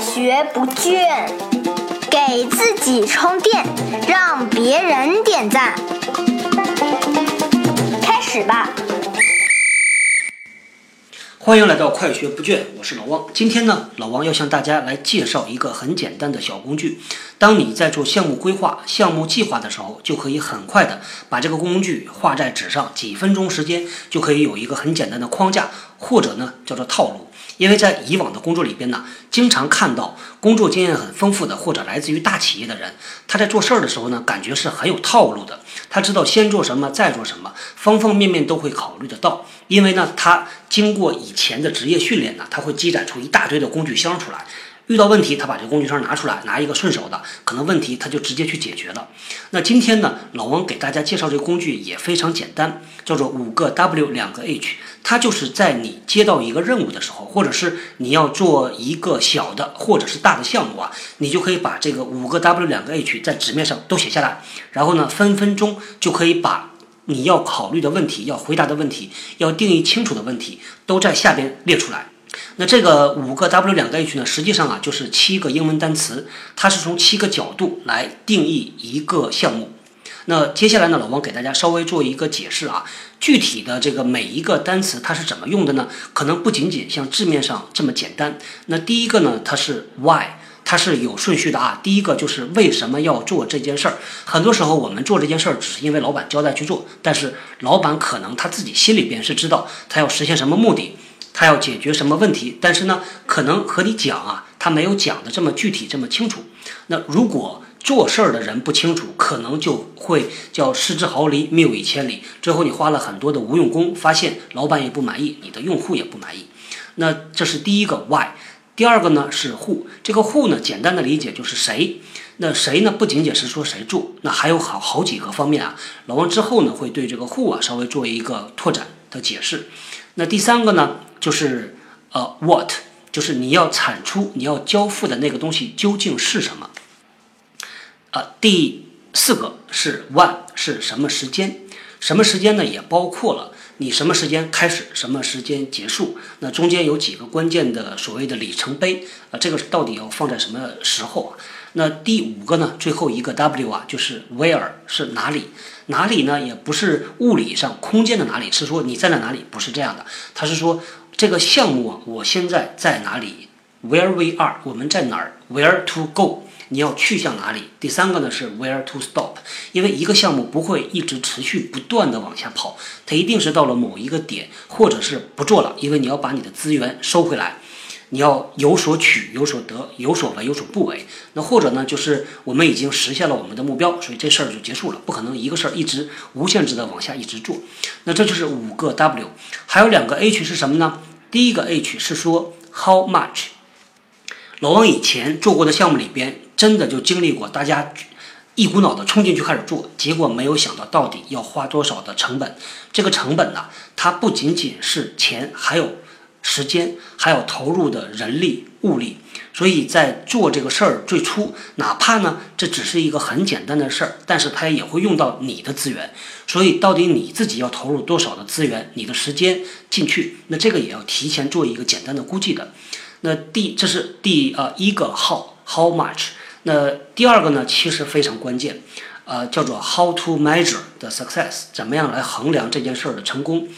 学不倦，给自己充电，让别人点赞。开始吧。欢迎来到快学不倦，我是老汪。今天呢，老汪要向大家来介绍一个很简单的小工具。当你在做项目规划、项目计划的时候，就可以很快的把这个工具画在纸上，几分钟时间就可以有一个很简单的框架，或者呢叫做套路。因为在以往的工作里边呢，经常看到工作经验很丰富的或者来自于大企业的人，他在做事儿的时候呢，感觉是很有套路的。他知道先做什么，再做什么，方方面面都会考虑得到。因为呢，他经过以前的职业训练呢，他会积攒出一大堆的工具箱出来。遇到问题，他把这个工具箱拿出来，拿一个顺手的，可能问题他就直接去解决了。那今天呢，老王给大家介绍这个工具也非常简单，叫做五个 W 两个 H。它就是在你接到一个任务的时候，或者是你要做一个小的或者是大的项目啊，你就可以把这个五个 W 两个 H 在纸面上都写下来，然后呢，分分钟就可以把你要考虑的问题、要回答的问题、要定义清楚的问题都在下边列出来。那这个五个 W 两个 H 呢，实际上啊就是七个英文单词，它是从七个角度来定义一个项目。那接下来呢，老王给大家稍微做一个解释啊，具体的这个每一个单词它是怎么用的呢？可能不仅仅像字面上这么简单。那第一个呢，它是 Why，它是有顺序的啊。第一个就是为什么要做这件事儿？很多时候我们做这件事儿只是因为老板交代去做，但是老板可能他自己心里边是知道他要实现什么目的。他要解决什么问题？但是呢，可能和你讲啊，他没有讲的这么具体、这么清楚。那如果做事儿的人不清楚，可能就会叫失之毫厘，谬以千里。最后你花了很多的无用功，发现老板也不满意，你的用户也不满意。那这是第一个 why。第二个呢是 who。这个 who 呢，简单的理解就是谁。那谁呢？不仅仅是说谁做，那还有好好几个方面啊。老王之后呢会对这个 who 啊稍微做一个拓展的解释。那第三个呢？就是呃，what，就是你要产出、你要交付的那个东西究竟是什么？啊，第四个是 when，是什么时间？什么时间呢？也包括了你什么时间开始，什么时间结束。那中间有几个关键的所谓的里程碑啊，这个到底要放在什么时候啊？那第五个呢？最后一个 W 啊，就是 where，是哪里？哪里呢？也不是物理上空间的哪里，是说你站在哪里？不是这样的，它是说。这个项目啊，我现在在哪里？Where we are，我们在哪儿？Where to go，你要去向哪里？第三个呢是 Where to stop，因为一个项目不会一直持续不断的往下跑，它一定是到了某一个点，或者是不做了，因为你要把你的资源收回来。你要有所取，有所得，有所为，有所不为。那或者呢，就是我们已经实现了我们的目标，所以这事儿就结束了。不可能一个事儿一直无限制的往下一直做。那这就是五个 W，还有两个 H 是什么呢？第一个 H 是说 How much。老王以前做过的项目里边，真的就经历过大家一股脑的冲进去开始做，结果没有想到到底要花多少的成本。这个成本呢，它不仅仅是钱，还有。时间还有投入的人力物力，所以在做这个事儿最初，哪怕呢这只是一个很简单的事儿，但是它也会用到你的资源。所以到底你自己要投入多少的资源、你的时间进去，那这个也要提前做一个简单的估计的。那第这是第呃一个 how how much，那第二个呢其实非常关键，呃叫做 how to measure the success，怎么样来衡量这件事儿的成功？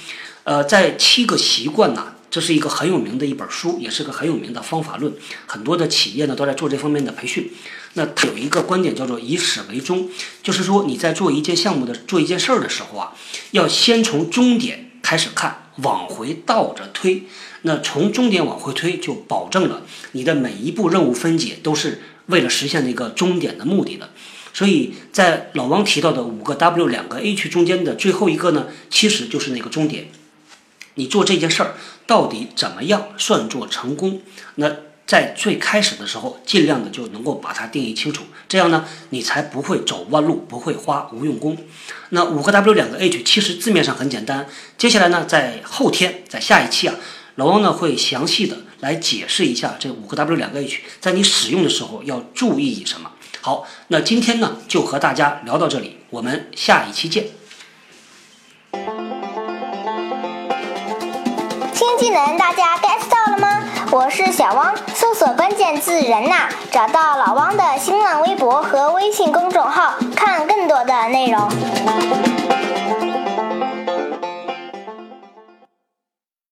呃，在七个习惯呢。这是一个很有名的一本书，也是个很有名的方法论。很多的企业呢都在做这方面的培训。那它有一个观点叫做以始为终，就是说你在做一件项目的做一件事儿的时候啊，要先从终点开始看，往回倒着推。那从终点往回推，就保证了你的每一步任务分解都是为了实现那个终点的目的的。所以在老王提到的五个 W 两个 H 中间的最后一个呢，其实就是那个终点。你做这件事儿到底怎么样算作成功？那在最开始的时候，尽量的就能够把它定义清楚，这样呢，你才不会走弯路，不会花无用功。那五个 W 两个 H，其实字面上很简单。接下来呢，在后天，在下一期啊，老汪呢会详细的来解释一下这五个 W 两个 H，在你使用的时候要注意什么。好，那今天呢就和大家聊到这里，我们下一期见。新技能大家 get 到了吗？我是小汪，搜索关键字“人呐”，找到老汪的新浪微博和微信公众号，看更多的内容。